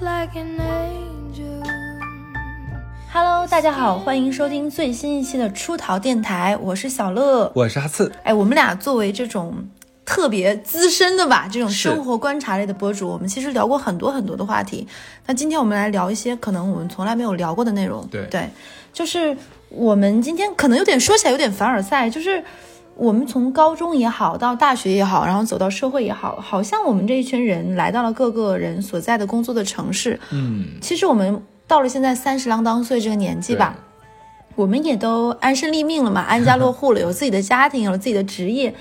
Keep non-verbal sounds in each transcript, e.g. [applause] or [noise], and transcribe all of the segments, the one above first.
like an angel. Hello，大家好，欢迎收听最新一期的出逃电台，我是小乐。我是阿次，哎，我们俩作为这种特别资深的吧，这种生活观察类的博主，我们其实聊过很多很多的话题。那今天我们来聊一些可能我们从来没有聊过的内容。对对，就是我们今天可能有点说起来有点凡尔赛，就是我们从高中也好，到大学也好，然后走到社会也好，好像我们这一群人来到了各个人所在的工作的城市。嗯，其实我们到了现在三十郎当岁这个年纪吧，我们也都安身立命了嘛，安家落户了，有自己的家庭，有了自己的职业，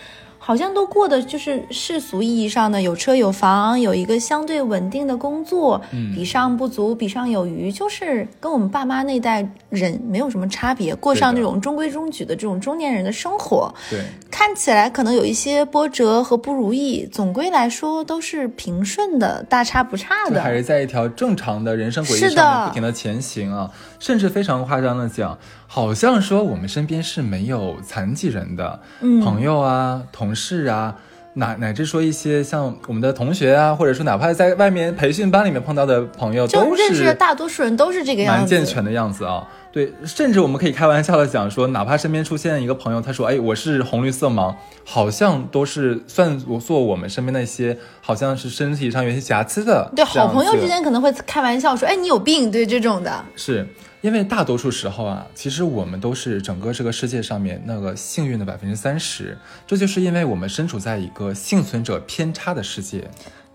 好像都过得就是世俗意义上的有车有房，有一个相对稳定的工作，比上不足，比上有余，就是跟我们爸妈那代人没有什么差别，过上那种中规中矩的这种中年人的生活。对，看起来可能有一些波折和不如意，总归来说都是平顺的，大差不差的。就还是在一条正常的人生轨迹上面不停的前行啊，甚至非常夸张的讲，好像说我们身边是没有残疾人的，嗯朋友啊、同事啊。乃乃至说一些像我们的同学啊，或者说哪怕在外面培训班里面碰到的朋友，都认识的是大多数人都是这个样子，蛮健全的样子啊。对，甚至我们可以开玩笑的讲说，哪怕身边出现一个朋友，他说：“哎，我是红绿色盲”，好像都是算做我们身边那些好像是身体上有些瑕疵的。对，好朋友之间可能会开玩笑说：“哎，你有病。”对这种的，是因为大多数时候啊，其实我们都是整个这个世界上面那个幸运的百分之三十，这就是因为我们身处在一个幸存者偏差的世界。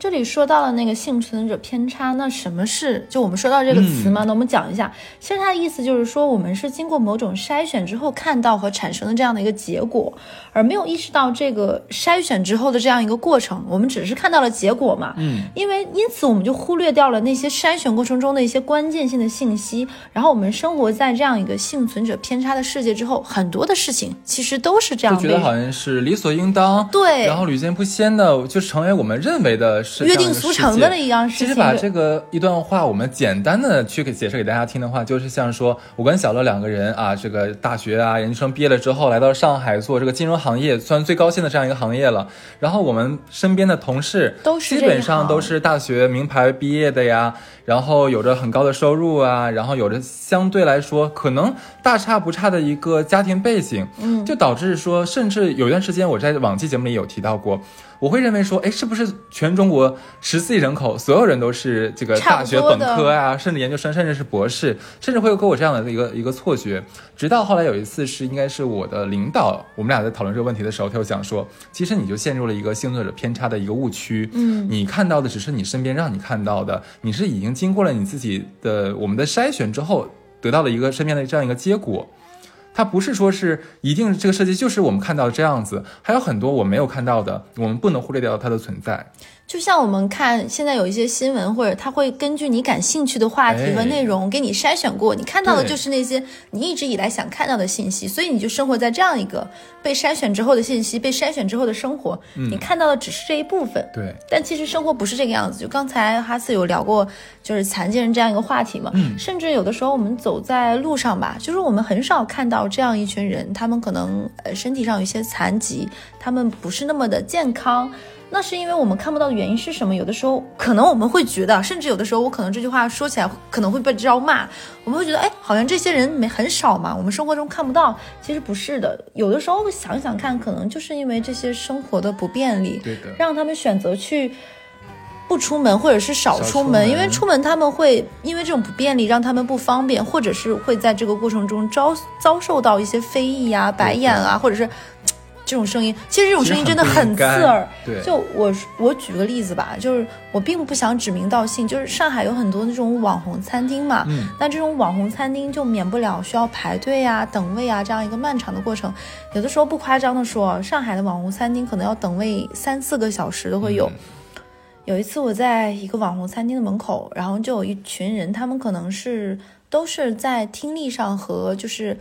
这里说到了那个幸存者偏差，那什么是？就我们说到这个词嗯嘛，那我们讲一下。其实它的意思就是说，我们是经过某种筛选之后看到和产生的这样的一个结果，而没有意识到这个筛选之后的这样一个过程。我们只是看到了结果嘛，嗯，因为因此我们就忽略掉了那些筛选过程中的一些关键性的信息。然后我们生活在这样一个幸存者偏差的世界之后，很多的事情其实都是这样被就觉得好像是理所应当，对然后屡见不鲜的，就成为我们认为的是约定俗成的界一样事情。其实把这个一段话，我们简单的去给解释给大家听的话，就是像说，我跟小乐两个人啊，这个大学啊、研究生毕业了之后，来到上海做这个金融行业，算最高薪的这样一个行业了。然后我们身边的同事基本上都是大学名牌毕业的呀，然后有着很高的收入啊，然后有着相对来说可能大差不差的一个家庭背景，嗯就导致说，甚至有一段时间我在往期节目里有提到过。我会认为说，哎，是不是全中国十四亿人口，所有人都是这个大学本科啊，甚至研究生，甚至是博士，甚至会有给我这样的一个一个错觉。直到后来有一次是应该是我的领导，我们俩在讨论这个问题的时候，他就讲说，其实你就陷入了一个幸存者偏差的一个误区。嗯你看到的只是你身边让你看到的，你是已经经过了你自己的我们的筛选之后，得到了一个身边的这样一个结果。它不是说是一定这个设计就是我们看到的这样子，还有很多我没有看到的，我们不能忽略掉它的存在。就像我们看现在有一些新闻，或者它会根据你感兴趣的话题和哎内容给你筛选过，你看到的就是那些你一直以来想看到的信息，所以你就生活在这样一个被筛选之后的信息，被筛选之后的生活，你看到的只是这一部分。对，但其实生活不是这个样子。就刚才哈斯有聊过，就是残疾人这样一个话题嘛。嗯甚至有的时候我们走在路上吧，就是我们很少看到这样一群人，他们可能呃身体上有一些残疾，他们不是那么的健康。那是因为我们看不到的原因是什么？有的时候可能我们会觉得，甚至有的时候我可能这句话说起来可能会被招骂，我们会觉得，哎，好像这些人没很少嘛，我们生活中看不到。其实不是的，有的时候想想看，可能就是因为这些生活的不便利，对的让他们选择去不出门，或者是少出门，因为出门他们会因为这种不便利让他们不方便，或者是会在这个过程中遭遭受到一些非议啊、白眼啊，或者是。这种声音，其实这种声音真的很刺耳。对，就我我举个例子吧，就是我并不想指名道姓，就是上海有很多那种网红餐厅嘛，嗯，那这种网红餐厅就免不了需要排队啊、等位啊这样一个漫长的过程。有的时候不夸张的说，上海的网红餐厅可能要等位三四个小时都会有。嗯有一次我在一个网红餐厅的门口，然后就有一群人，他们可能是都是在听力上和就是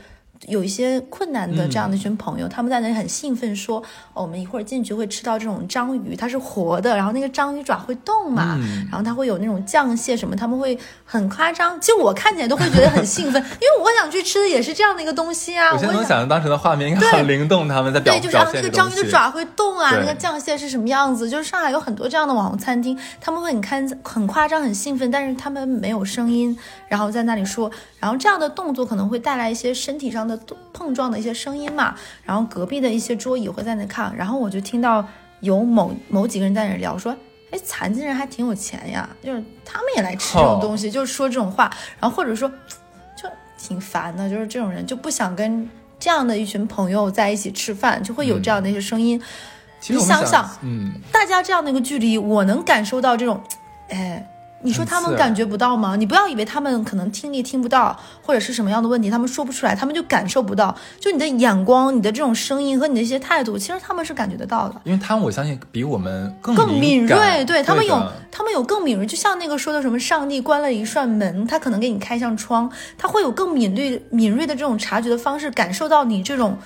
有一些困难的这样的一群朋友，他们在那里很兴奋说，哦，我们一会儿进去会吃到这种章鱼，它是活的，然后那个章鱼爪会动嘛，嗯然后它会有那种酱蟹什么，他们会很夸张。其实我看起来都会觉得很兴奋，因为我想去吃的也是这样的一个东西啊。我现在能想想象当时的画面，应该很灵动，他们在表对，就是那个。章鱼的爪会动啊，那个酱蟹是什么样子？就是上海有很多这样的网红餐厅，他们会很看很夸张、很兴奋，但是他们没有声音，然后在那里说，然后这样的动作可能会带来一些身体上的碰撞的一些声音嘛。然后隔壁的一些桌椅会在那看，然后我就听到有某某几个人在那聊说。哎，残疾人还挺有钱呀，就是他们也来吃这种哦东西，就是说这种话，然后或者说就挺烦的，就是这种人就不想跟这样的一群朋友在一起吃饭，就会有这样的一些声音。你想想嗯，大家这样的一个距离，我能感受到这种，哎，你说他们感觉不到吗？你不要以为他们可能听力听不到，或者是什么样的问题，他们说不出来，他们就感受不到。就你的眼光、你的这种声音和你的一些态度，其实他们是感觉得到的。因为他们我相信比我们更更敏锐，对他们有，他们有更敏锐，就像那个说的什么，上帝关了一扇门，他可能给你开扇窗，他会有更敏锐、敏锐的这种察觉的方式，感受到你这种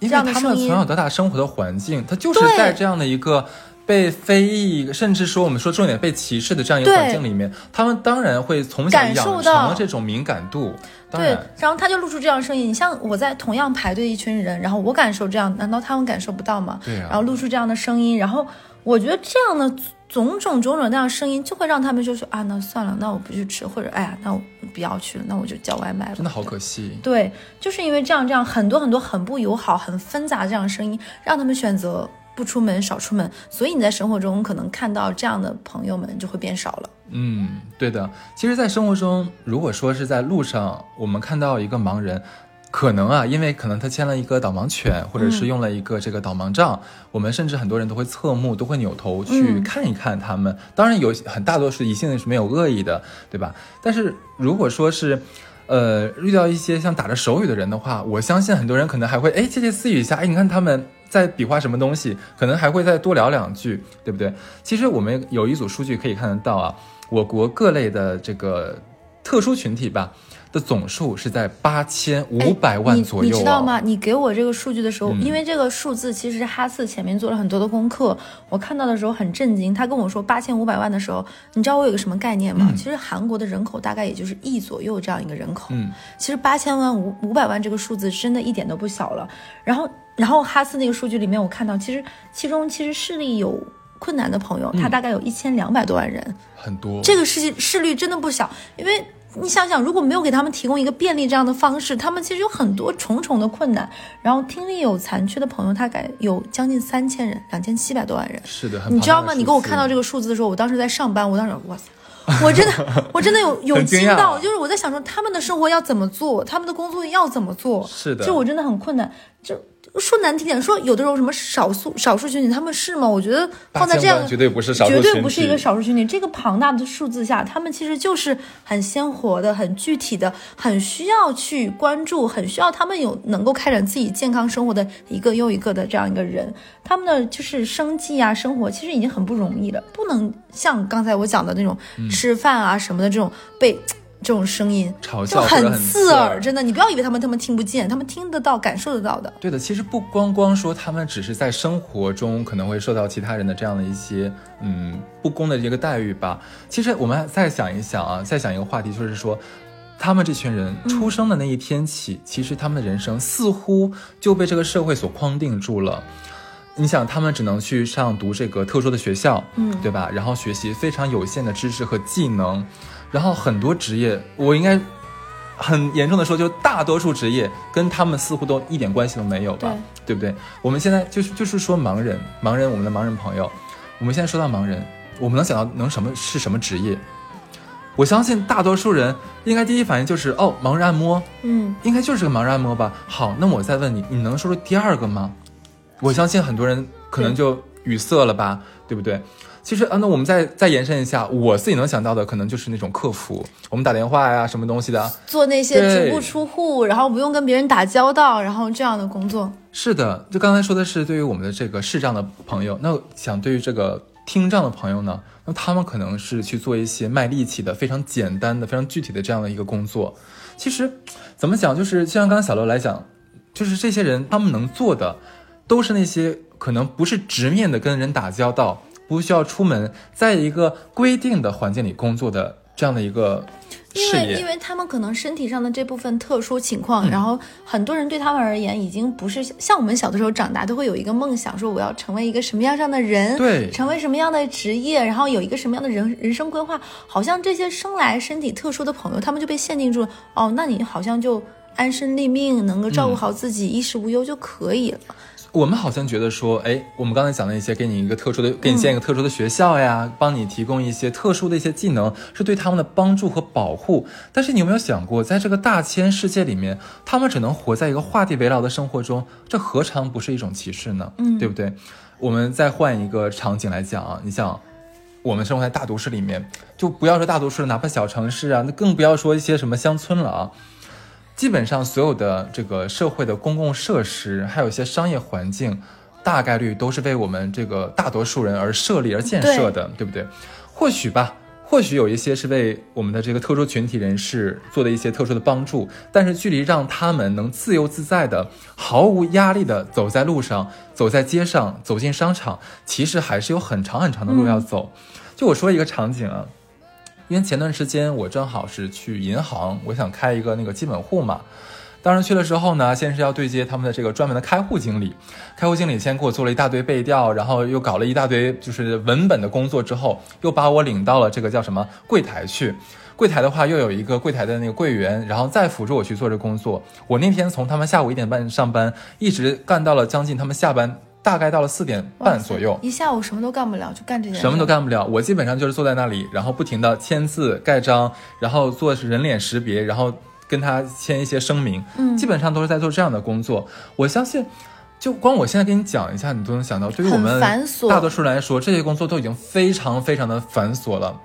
因这样的为他们从小到大生活的环境，他就是在这样的一个被非议，甚至说我们说重点被歧视的这样一个环境里面，他们当然会从小养到成了这种敏感度。当对然，，后他就露出这样的声音。你像我在同样排队一群人，然后我感受这样，难道他们感受不到吗？对啊然后露出这样的声音，然后我觉得这样的种种种种那样的声音，就会让他们就说啊，那算了，那我不去吃，或者哎呀，那我不要去了，那我就叫外卖了。真的好可惜。对，就是因为这样这样很多很多很不友好、很纷杂这样的声音，让他们选择不出门、少出门，所以你在生活中可能看到这样的朋友们就会变少了。嗯，对的。其实，在生活中，如果说是在路上，我们看到一个盲人，可能啊，因为可能他牵了一个导盲犬，或者是用了一个这个导盲杖，我们甚至很多人都会侧目，都会扭头去嗯看一看他们。当然，有很大多数一性是没有恶意的，对吧？但是如果说是，呃，遇到一些像打着手语的人的话，我相信很多人可能还会哎窃窃私语一下，哎，你看他们在比划什么东西，可能还会再多聊两句，对不对？其实我们有一组数据可以看得到啊，我国各类的这个特殊群体吧的总数是在八千五百万左右、啊哎你。你知道？吗？你给我这个数据的时候，嗯因为这个数字其实哈四前面做了很多的功课，我看到的时候很震惊。他跟我说八千五百万的时候，你知道我有个什么概念吗？其实韩国的人口大概也就是亿左右这样一个人口。嗯，其实八千万五五百万这个数字真的一点都不小了。然后，然后哈斯那个数据里面，我看到其实其中其实视力有困难的朋友，他大概有一千两百多万人。很多。这个视视率真的不小，因为你想想，如果没有给他们提供一个便利这样的方式，他们其实有很多重重的困难。然后听力有残缺的朋友，大概有将近三千人，两千七百多万人。是的，很你知道吗？你给我看到这个数字的时候，我当时在上班，我当时哇塞。我真的，[laughs] 我真的有有惊到，就是我在想说他们的生活要怎么做，他们的工作要怎么做，是的就我真的很困难。就说难听点，说有的时候什么少数少数群体他们是吗？我觉得放在这样8000万绝对不是少数绝对不是一个少数群体。这个庞大的数字下，他们其实就是很鲜活的、很具体的、很需要去关注、很需要他们有能够开展自己健康生活的一个又一个的这样一个人。他们的就是生计啊、生活，其实已经很不容易了，不能像刚才我讲的那种嗯吃饭啊什么的这种被。这种声音嘲笑很刺耳，真的，你不要以为他们他们听不见，他们听得到、感受得到的。对的，其实不光光说他们只是在生活中可能会受到其他人的这样的一些嗯不公的这个待遇吧。其实我们再想一想啊，再想一个话题，就是说。他们这群人出生的那一天起，其实他们的人生似乎就被这个社会所框定住了。你想，他们只能去上读这个特殊的学校，嗯对吧？然后学习非常有限的知识和技能，然后很多职业，我应该很严重的说，就大多数职业跟他们似乎都一点关系都没有吧？对不对？我们现在就是就是说盲人，盲人，我们的盲人朋友，我们现在说到盲人，我们能想到能什么是什么职业？我相信大多数人应该第一反应就是哦，盲人按摩，嗯，应该就是个盲人按摩吧。好，那我再问你，你能说出第二个吗？我相信很多人可能就语塞了吧，对不对？其实啊，那我们再再延伸一下，我自己能想到的可能就是那种客服，我们打电话呀，什么东西的。做那些足不出户，然后不用跟别人打交道，然后这样的工作。是的，就刚才说的是对于我们的这个视障的朋友，那想对于这个听障的朋友呢，那他们可能是去做一些卖力气的、非常简单的、非常具体的这样的一个工作。其实怎么讲，就是就像刚刚小乐来讲，就是这些人他们能做的，都是那些可能不是直面的跟人打交道，不需要出门，在一个规定的环境里工作的这样的一个事因为因。为他们可能身体上的这部分特殊情况，然后很多人对他们而言已经不是像我们小的时候长大都会有一个梦想，说我要成为一个什么样上的人，对成为什么样的职业，然后有一个什么样的人人生规划。好像这些生来身体特殊的朋友，他们就被限定住了。哦，那你好像就安身立命，能够照顾好自己，衣食无忧就可以了。我们好像觉得说，哎，我们刚才讲的一些，给你一个特殊的，给你建一个特殊的学校呀，帮你提供一些特殊的一些技能，是对他们的帮助和保护。但是你有没有想过，在这个大千世界里面，他们只能活在一个画地为牢的生活中，这何尝不是一种歧视呢？嗯，对不对？我们再换一个场景来讲啊，你想。我们生活在大都市里面，就不要说大都市了，哪怕小城市啊，那更不要说一些什么乡村了啊。基本上所有的这个社会的公共设施，还有一些商业环境，大概率都是为我们这个大多数人而设立而建设的，对不对？或许吧，或许有一些是为我们的这个特殊群体人士做的一些特殊的帮助，但是距离让他们能自由自在的、毫无压力的走在路上、走在街上、走进商场，其实还是有很长很长的路要走。就我说一个场景啊，因为前段时间我正好是去银行，我想开一个那个基本户嘛。当时去了之后呢，先是要对接他们的这个专门的开户经理，开户经理先给我做了一大堆背调，然后又搞了一大堆就是文本的工作之后，又把我领到了这个叫什么柜台去。柜台的话又有一个柜台的那个柜员，然后再辅助我去做这工作。我那天从他们下午一点半上班，一直干到了将近他们下班，大概到了四点半左右。一下午什么都干不了，就干这件事。什么都干不了，我基本上就是坐在那里，然后不停的签字盖章，然后做人脸识别，然后跟他签一些声明，嗯基本上都是在做这样的工作。我相信，就光我现在跟你讲一下，你都能想到，对于我们大多数人来说，这些工作都已经非常非常的繁琐了。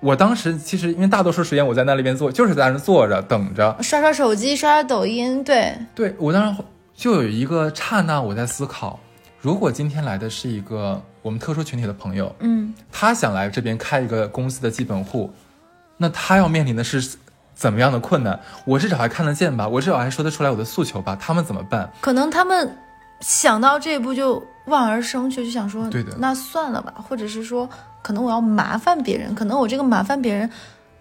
我当时其实因为大多数时间我在那里边做，就是在那坐着等着，刷刷手机，刷刷抖音，对，对我当时就有一个刹那，我在思考，如果今天来的是一个我们特殊群体的朋友，嗯，他想来这边开一个公司的基本户，那他要面临的是怎么样的困难？我至少还看得见吧，我至少还说得出来我的诉求吧，他们怎么办？可能他们想到这一步就望而生却，就想说，对的那算了吧，或者是说，可能我要麻烦别人，可能我这个麻烦别人，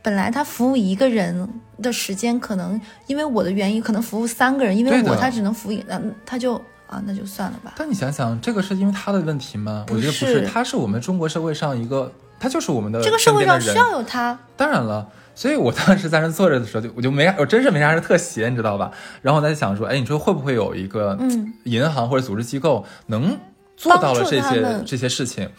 本来他服务一个人的时间，可能因为我的原因，可能服务三个人，因为我他只能服务，那他就啊，那就算了吧。但你想想，这个是因为他的问题吗？我觉得不是是，他是我们中国社会上一个，他就是我们的这个社会上需要有他，当然了，所以我当时在那坐着的时候，就我就没啥，我真是没啥事特闲，你知道吧？然后我在想说，哎，你说会不会有一个嗯银行或者组织机构能做到了这些这些事情？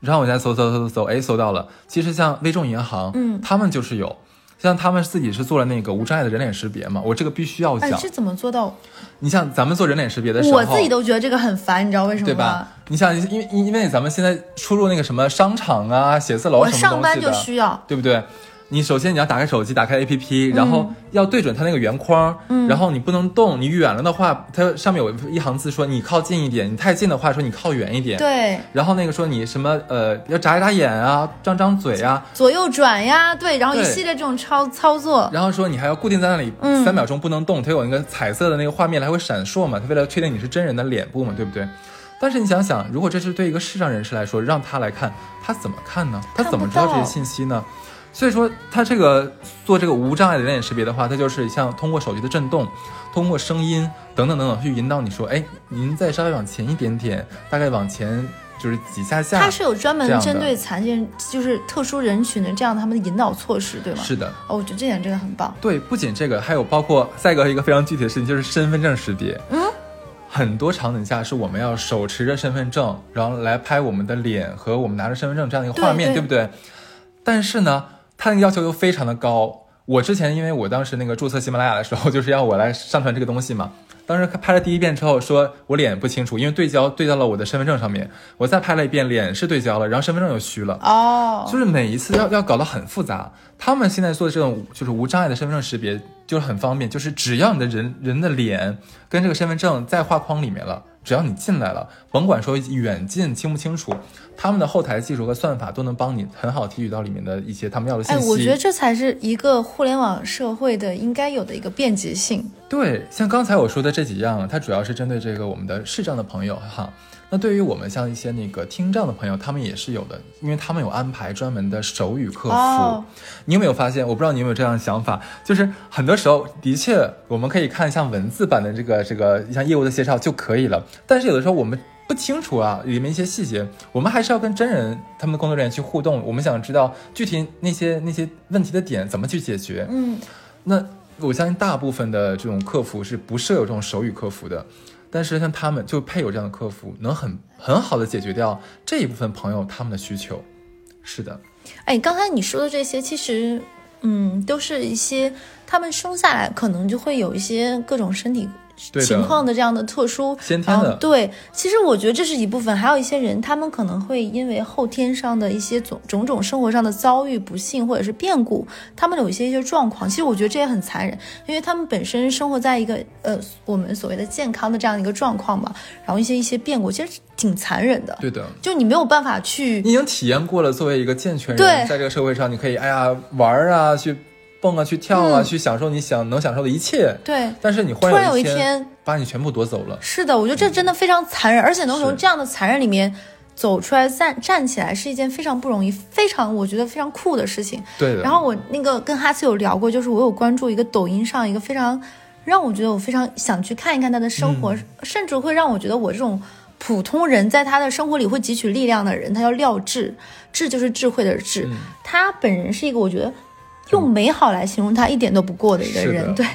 然后我在搜搜搜搜搜，哎，搜到了。其实像微众银行，嗯他们就是有。像他们自己是做了那个无障碍的人脸识别嘛，我这个必须要哎，讲。这怎么做到？你像咱们做人脸识别的时候，我自己都觉得这个很烦，你知道为什么吗对吧？？你像，因为因为咱们现在出入那个什么商场啊、写字楼什么上班就需要，对不对？你首先你要打开手机，打开 APP，然后要对准它那个圆框，嗯然后你不能动，你远了的话，它上面有一行字说你靠近一点，你太近的话说你靠远一点。。对，然后那个说你什么呃要眨一眨眼啊，张张嘴啊，左右转呀，对，然后一系列这种操操作，然后说你还要固定在那里嗯三秒钟不能动，它有那个彩色的那个画面来回闪烁嘛，它为了确定你是真人的脸部嘛，对不对？但是你想想，如果这是对一个视障人士来说，让他来看，他怎么看呢？他怎么知道这些信息呢？所以说，它这个做这个无障碍的人脸识别的话，它就是像通过手机的震动，通过声音等等等等去引导你说，哎，您再稍微往前一点点，大概往前就是几下下。它是有专门针对残疾人，就是特殊人群的这样他们的引导措施，对吗？是的，哦，我觉得这点真的很棒。对，不仅这个，还有包括再一个一个非常具体的事情，就是身份证识别。嗯，很多场景下是我们要手持着身份证，然后来拍我们的脸和我们拿着身份证这样的一个画面，对对不对？但是呢，它那个要求又非常的高。我之前因为我当时那个注册喜马拉雅的时候，[laughs] 就是要我来上传这个东西嘛。当时拍了第一遍之后，说我脸不清楚，因为对焦对到了我的身份证上面。我再拍了一遍，脸是对焦了，然后身份证又虚了。哦，就是每一次要要搞得很复杂。他们现在做的这种就是无障碍的身份证识别，就是很方便，就是只要你的人人的脸跟这个身份证在画框里面了，只要你进来了，甭管说远近清不清楚，他们的后台技术和算法都能帮你很好提取到里面的一些他们要的信哎，息。我觉得这才是一个互联网社会的应该有的一个便捷性。对，像刚才我说的这几样，它主要是针对这个我们的视障的朋友哈。那对于我们像一些那个听障的朋友，他们也是有的，因为他们有安排专门的手语客服。哦你有没有发现？我不知道你有没有这样的想法，就是很多时候的确我们可以看像文字版的这个这个像业务的介绍就可以了，但是有的时候我们不清楚啊，里面一些细节，我们还是要跟真人他们的工作人员去互动，我们想知道具体那些那些问题的点怎么去解决。嗯，那我相信大部分的这种客服是不设有这种手语客服的，但是像他们就配有这样的客服，能很很好的解决掉这一部分朋友他们的需求。是的，哎，刚才你说的这些，其实，嗯，都是一些他们生下来可能就会有一些各种身体情况的这样的特殊，先天的然后对，其实我觉得这是一部分，还有一些人，他们可能会因为后天上的一些种种种生活上的遭遇、不幸或者是变故，他们有一些一些状况。其实我觉得这也很残忍，因为他们本身生活在一个呃我们所谓的健康的这样一个状况嘛，然后一些一些变故，其实挺残忍的。对的。就你没有办法去你已经体验过了，作为一个健全人，在这个社会上，你可以哎呀玩啊，去蹦啊，去跳啊，嗯去享受你想能享受的一切。对。但是你忽然有有一天把你全部夺走了。是的，我觉得这真的非常残忍，而且能从这样的残忍里面走出来站站起来，是一件非常不容易、非常我觉得非常酷的事情。对的。然后我那个跟哈斯有聊过，就是我有关注一个抖音上一个非常让我觉得我非常想去看一看他的生活，嗯甚至会让我觉得我这种普通人在他的生活里会汲取力量的人，他叫廖智，智就是智慧的智。嗯他本人是一个我觉得用美好来形容他一点都不过的一个人，对。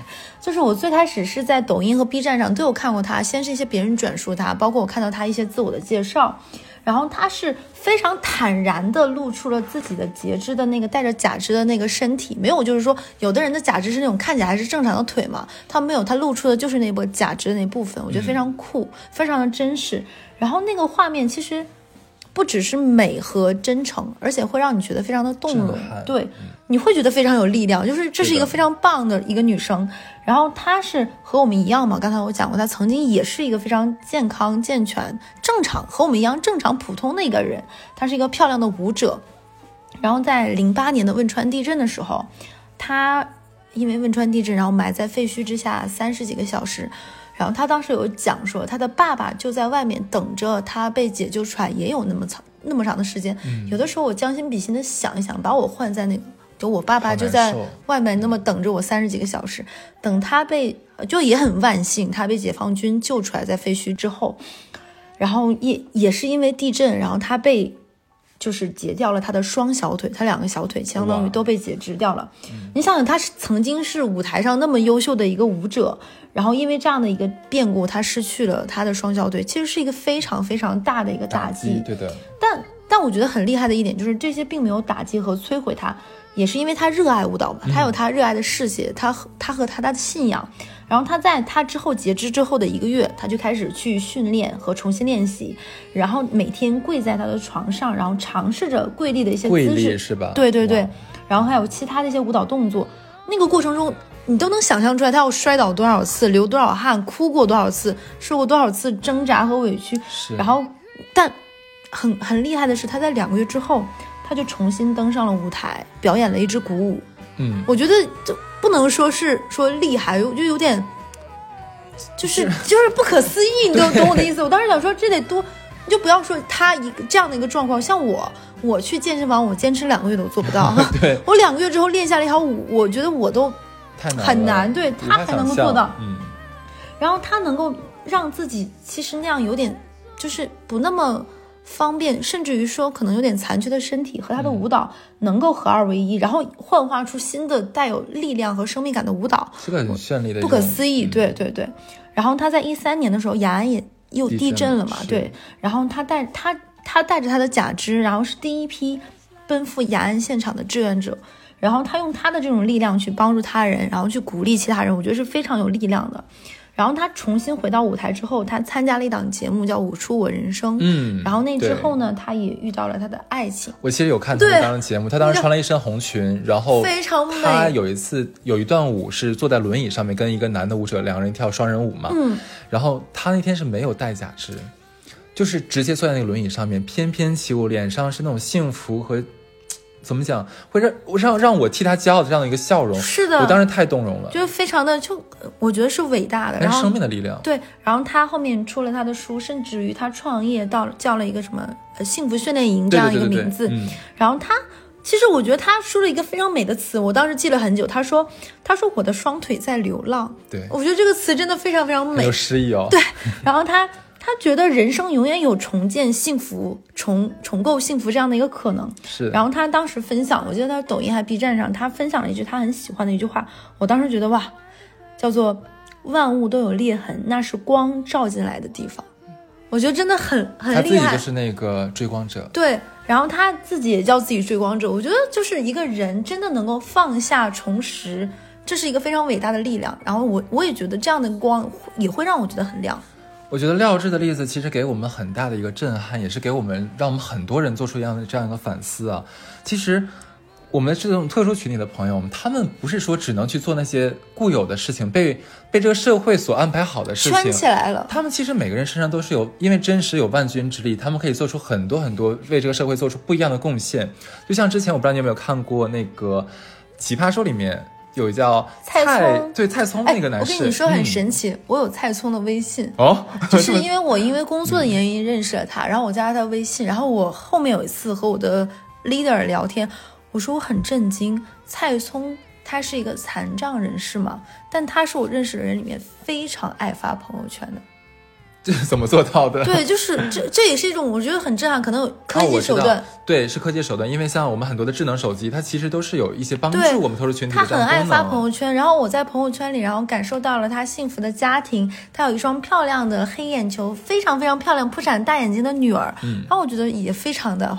就是我最开始是在抖音和 B 站上都有看过他，先是一些别人转述他，包括我看到他一些自我的介绍，然后他是非常坦然的露出了自己的截肢的那个带着假肢的那个身体，没有就是说有的人的假肢是那种看起来还是正常的腿嘛，他没有，他露出的就是那波假肢的那部分，我觉得非常酷，非常的真实。然后那个画面其实不只是美和真诚，而且会让你觉得非常的动容对，你会觉得非常有力量，就是这是一个非常棒的一个女生。然后她是和我们一样嘛，刚才我讲过，她曾经也是一个非常健康、健全、正常，和我们一样正常、普通的一个人。她是一个漂亮的舞者。然后在零八年的汶川地震的时候，她因为汶川地震，然后埋在废墟之下三十几个小时。然后他当时有讲说，他的爸爸就在外面等着他被解救出来，也有那么长那么长的时间。嗯。有的时候我将心比心的想一想，把我换在那个，就我爸爸就在外面那么等着我三十几个小时，等他被就也很万幸，他被解放军救出来在废墟之后，然后也也是因为地震，然后他被就是截掉了他的双小腿，他两个小腿相当于都被截肢掉了。你想想，他是曾经是舞台上那么优秀的一个舞者，然后因为这样的一个变故，他失去了他的双小腿，其实是一个非常非常大的一个打击。对的，但但我觉得很厉害的一点就是这些并没有打击和摧毁他，也是因为他热爱舞蹈嘛，他有他热爱的事业，他和他和他的信仰。然后他在他之后截肢之后的一个月，他就开始去训练和重新练习，然后每天跪在他的床上，然后尝试着跪立的一些姿势，是吧？对对对，然后还有其他的一些舞蹈动作，那个过程中你都能想象出来，他要摔倒多少次，流多少汗，哭过多少次，受过多少次挣扎和委屈，是。然后，但很很厉害的是，他在两个月之后，他就重新登上了舞台，表演了一支鼓舞。嗯，我觉得就不能说是说厉害，我就有点，就是就是不可思议，你懂懂我的意思？我当时想说，这得多，你就不要说他一个这样的一个状况，像我，我去健身房，我坚持两个月都做不到。[laughs] 对，我两个月之后练下了一条舞，我觉得我都很难对他还能够做到。嗯，然后他能够让自己其实那样有点就是不那么方便，甚至于说可能有点残缺的身体和他的舞蹈能够合二为一，然后幻化出新的带有力量和生命感的舞蹈，这个很绚丽的，不可思议。嗯对对对。然后他在一三年的时候，雅安也又地地震了嘛，对。然后他带他他带着他的假肢，然后是第一批奔赴雅安现场的志愿者。然后他用他的这种力量去帮助他人，然后去鼓励其他人，我觉得是非常有力量的。然后他重新回到舞台之后，他参加了一档节目叫《舞出我人生》，嗯然后那之后呢，他也遇到了他的爱情，我其实有看他当时节目，他当时穿了一身红裙，然后非常美。他有一次有一段舞是坐在轮椅上面跟一个男的舞者两个人跳双人舞嘛，嗯，然后他那天是没有戴假肢，就是直接坐在那个轮椅上面翩翩起舞，脸上是那种幸福和怎么讲，会让让让我替他骄傲的这样的一个笑容，是的我当时太动容了，就是非常的就我觉得是伟大的，是然后生命的力量，对，然后他后面出了他的书，甚至于他创业到叫了一个什么呃幸福训练营这样一对对对对个名字，嗯然后他。其实我觉得他说了一个非常美的词，我当时记了很久。他说：“他说我的双腿在流浪。”对，我觉得这个词真的非常非常美很有。诗意哦，对，然后他他觉得人生永远有重建幸福、重重构幸福这样的一个可能。是，然后他当时分享，我记得他抖音还 B 站上，他分享了一句他很喜欢的一句话，我当时觉得哇，叫做“万物都有裂痕，那是光照进来的地方”。我觉得真的很很厉害。自己就是那个追光者，对，然后他自己也叫自己追光者，我觉得就是一个人真的能够放下重拾，这是一个非常伟大的力量。然后我我也觉得这样的光也会让我觉得很亮。我觉得廖智的例子其实给我们很大的一个震撼，也是给我们让我们很多人做出一样的这样一个反思啊。其实，我们这种特殊群体的朋友，他们不是说只能去做那些固有的事情，被被这个社会所安排好的事圈情。起来了，他们其实每个人身上都是有，因为真实有万钧之力，他们可以做出很多很多为这个社会做出不一样的贡献。就像之前我不知道你有没有看过那个《奇葩说》里面有叫蔡聪对蔡聪哎那个男士，我跟你说很嗯神奇，我有蔡聪的微信。哦，就是因为我因为工作的原因认识了他，然后我加了他微信，然后我后面有一次和我的 leader 聊天，我说我很震惊，蔡聪他是一个残障人士嘛，但他是我认识的人里面非常爱发朋友圈的。这 [laughs] 是怎么做到的？对，就是这这也是一种我觉得很震撼，可能有科哦，技手段。对，是科技手段，因为像我们很多的智能手机，它其实都是有一些帮对助我们特殊群体他的这样的功很爱发朋。友圈，然后我在朋友圈里，然后感受到了他幸福的家庭，他有一双漂亮的黑眼球，非常非常漂亮、扑闪大眼睛的女儿，嗯然后我觉得也非常的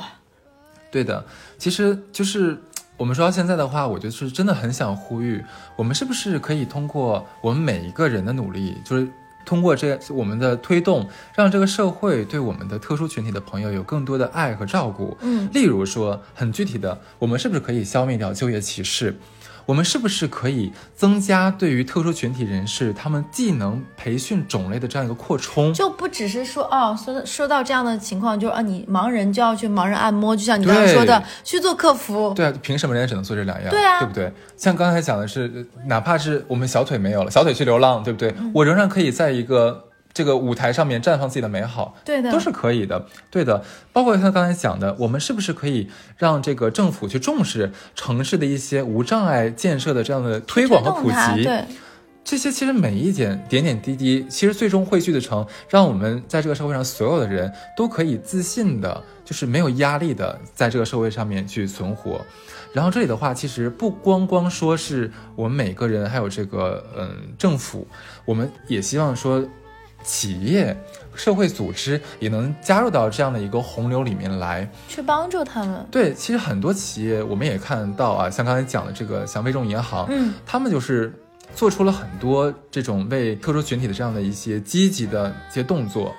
对的，其实就是我们说到现在的话，我就是真的很想呼吁，我们是不是可以通过我们每一个人的努力，就是通过这我们的推动，让这个社会对我们的特殊群体的朋友有更多的爱和照顾。嗯，例如说，很具体的，我们是不是可以消灭掉就业歧视？我们是不是可以增加对于特殊群体人士他们技能培训种类的这样一个扩充？就不只是说哦，说说到这样的情况，就是啊，你盲人就要去盲人按摩，就像你刚刚说的，去做客服。对啊，凭什么人家只能做这两样？对啊对不对？像刚才讲的是，呃哪怕是我们小腿没有了，小腿去流浪，对不对？嗯我仍然可以在一个这个舞台上面绽放自己的美好，对的都是可以的。对的，包括他刚才讲的，我们是不是可以让这个政府去重视城市的一些无障碍建设的这样的推广和普及？对，这些其实每一点点点滴滴，其实最终汇聚的成，让我们在这个社会上所有的人都可以自信的，就是没有压力的，在这个社会上面去存活。然后这里的话，其实不光光说是我们每个人，还有这个嗯政府，我们也希望说企业、社会组织也能加入到这样的一个洪流里面来。去帮助他们。对，其实很多企业我们也看到啊，像刚才讲的这个像微众银行，嗯，他们就是做出了很多这种为特殊群体的这样的一些积极的一些动作。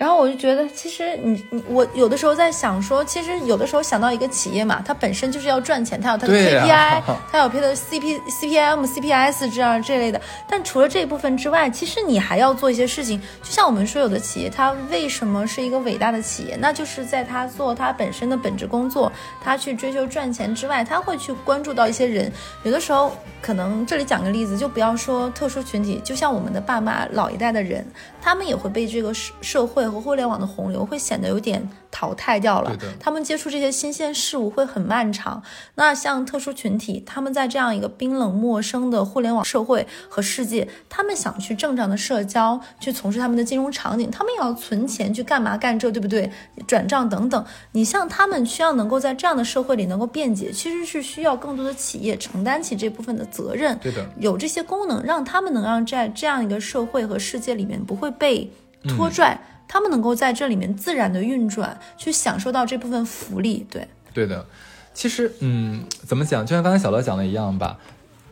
然后我就觉得，其实你你我有的时候在想说，其实有的时候想到一个企业嘛，它本身就是要赚钱，它有它的 KPI，、呀它有它的 CP、CPM、CPS 这样这类的。但除了这一部分之外，其实你还要做一些事情。就像我们说，有的企业它为什么是一个伟大的企业？那就是在它做它本身的本职工作，它去追求赚钱之外，它会去关注到一些人。有的时候，可能这里讲个例子，就不要说特殊群体，就像我们的爸妈老一代的人，他们也会被这个社社会和互联网的洪流会显得有点淘汰掉了。他们接触这些新鲜事物会很漫长。那像特殊群体，他们在这样一个冰冷陌生的互联网社会和世界，他们想去正常的社交，去从事他们的金融场景，他们也要存钱去干嘛干这，对不对？转账等等。你像他们需要能够在这样的社会里能够便捷，其实是需要更多的企业承担起这部分的责任。对的，有这些功能，让他们能让在这样一个社会和世界里面不会被拖拽，他们能够在这里面自然的运转，去享受到这部分福利。对，对的。其实，嗯，怎么讲？就像刚才小乐讲的一样吧。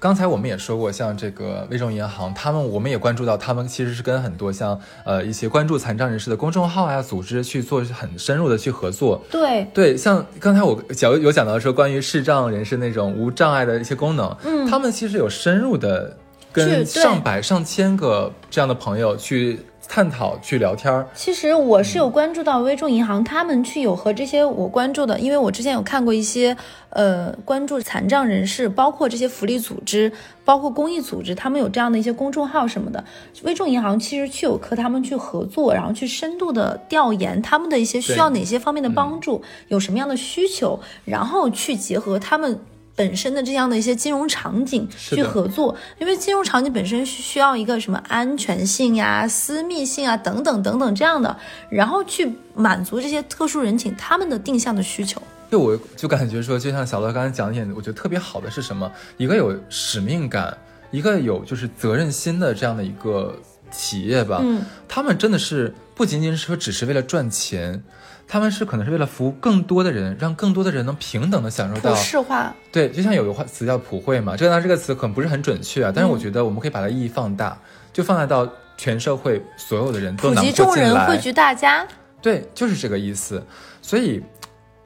刚才我们也说过，像这个微众银行，他们我们也关注到，他们其实是跟很多像呃一些关注残障人士的公众号啊、组织去做很深入的去合作。对，对，像刚才我讲有讲到说关于视障人士那种无障碍的一些功能，嗯他们其实有深入的去跟上百上千个这样的朋友去探讨、去聊天儿。其实我是有关注到微众银行，他们去有和这些我关注的，因为我之前有看过一些呃关注残障人士，包括这些福利组织，包括公益组织，他们有这样的一些公众号什么的。微众银行其实去有和他们去合作，然后去深度的调研他们的一些需要哪些方面的帮助，有什么样的需求，然后去结合他们。本身的这样的一些金融场景去合作，因为金融场景本身需需要一个什么安全性呀、私密性啊等等等等这样的，然后去满足这些特殊人群他们的定向的需求。就我就感觉说，就像小乐刚才讲的一点，我觉得特别好的是什么？一个有使命感，一个有就是责任心的这样的一个企业吧。嗯，他们真的是不仅仅是说只是为了赚钱，他们是可能是为了服务更多的人，让更多的人能平等的享受普到。世化，对，就像有个话词叫普惠嘛，这个当然这个词可能不是很准确啊，但是我觉得我们可以把它意义放大，就放大到全社会所有的人都普囊及众人。汇聚大家。对，就是这个意思。所以，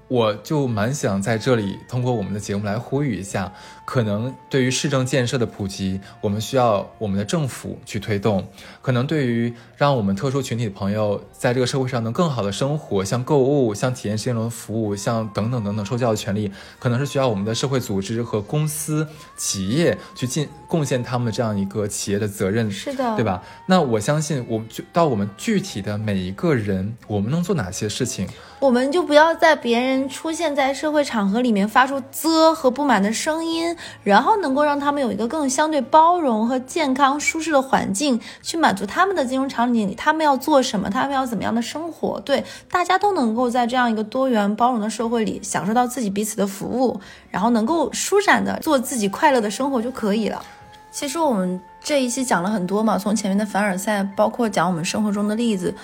我就蛮想在这里通过我们的节目来呼吁一下，可能对于市政建设的普及，我们需要我们的政府去推动；可能对于让我们特殊群体的朋友在这个社会上能更好的生活，像购物、像体验新轮服务、像等等等等受教的权利，可能是需要我们的社会组织和公司、企业去尽贡献他们的这样一个企业的责任。是的，对？吧？那我相信，我们就到我们具体的每一个人，我们能做哪些事情？我们就不要在别人出现在社会场合里面发出啧和不满的声音，然后能够让他们有一个更相对包容和健康、舒适的环境，去满足他们的金融场景里他们要做什么，他们要怎么样的生活。对，大家都能够在这样一个多元包容的社会里，享受到自己彼此的服务，然后能够舒展的做自己快乐的生活就可以了。其实我们这一期讲了很多嘛，从前面的凡尔赛，包括讲我们生活中的例子，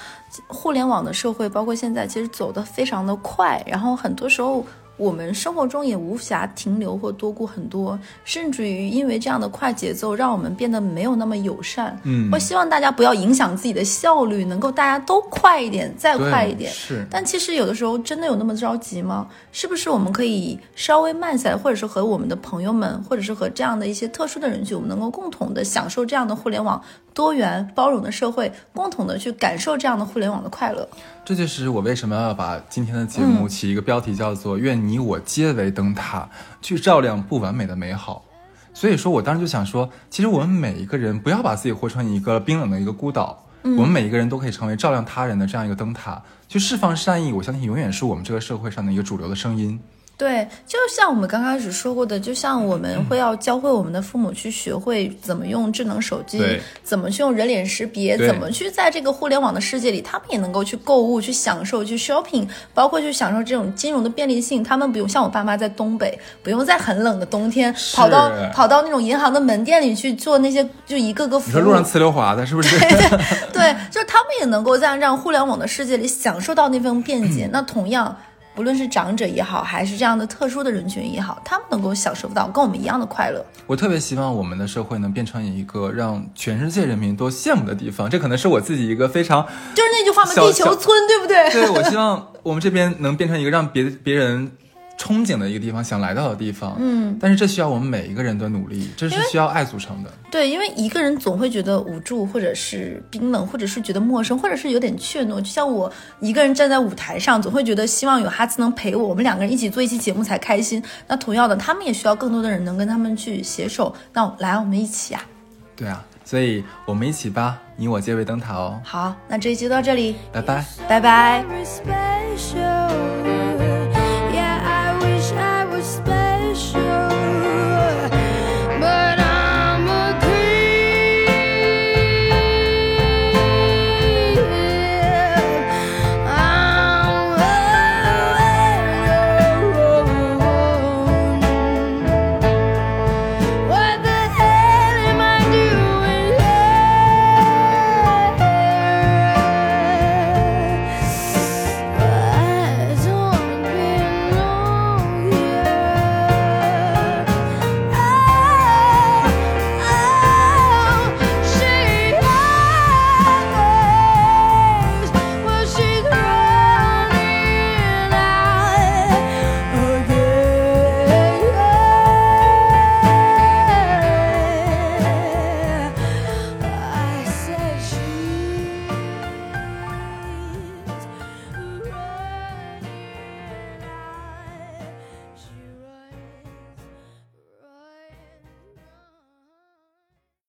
互联网的社会，包括现在，其实走得非常的快，然后很多时候我们生活中也无暇停留或多顾很多，甚至于因为这样的快节奏，让我们变得没有那么友善。嗯我希望大家不要影响自己的效率，能够大家都快一点，再快一点。是，但其实有的时候真的有那么着急吗？是不是我们可以稍微慢下来，或者是和我们的朋友们，或者是和这样的一些特殊的人群，我们能够共同的享受这样的互联网多元包容的社会，共同的去感受这样的互联网的快乐。这就是我为什么要把今天的节目嗯起一个标题，叫做“愿你我皆为灯塔，去照亮不完美的美好”。所以说我当时就想说，其实我们每一个人不要把自己活成一个冰冷的一个孤岛，嗯我们每一个人都可以成为照亮他人的这样一个灯塔，去释放善意。我相信永远是我们这个社会上的一个主流的声音。对，就像我们刚开始说过的，就像我们会要教会我们的父母去学会怎么用智能手机，怎么去用人脸识别，怎么去在这个互联网的世界里，他们也能够去购物、去享受、去 shopping，包括去享受这种金融的便利性。他们不用像我爸妈在东北，不用在很冷的冬天跑到跑到那种银行的门店里去做那些就一个个服务。你说路上呲溜滑的，是不是？对，[laughs] 就是他们也能够在这样互联网的世界里享受到那份便嗯捷。[clears throat] 那同样，不论是长者也好，还是这样的特殊的人群也好，他们能够享受到跟我们一样的快乐。我特别希望我们的社会能变成一个让全世界人民都羡慕的地方。这可能是我自己一个非常，就是那句话嘛，地球村，对不对？对我希望我们这边能变成一个让别别人憧憬的一个地方，想来到的地方。嗯，但是这需要我们每一个人的努力，这是需要爱组成的。对，因为一个人总会觉得无助，或者是冰冷，或者是觉得陌生，或者是有点怯懦。就像我一个人站在舞台上，总会觉得希望有哈兹能陪我，我们两个人一起做一期节目才开心。那同样的，他们也需要更多的人能跟他们去携手。那来，我们一起啊！对啊，所以我们一起吧，你我皆为灯塔哦。好，那这一集就到这里，拜拜。拜拜。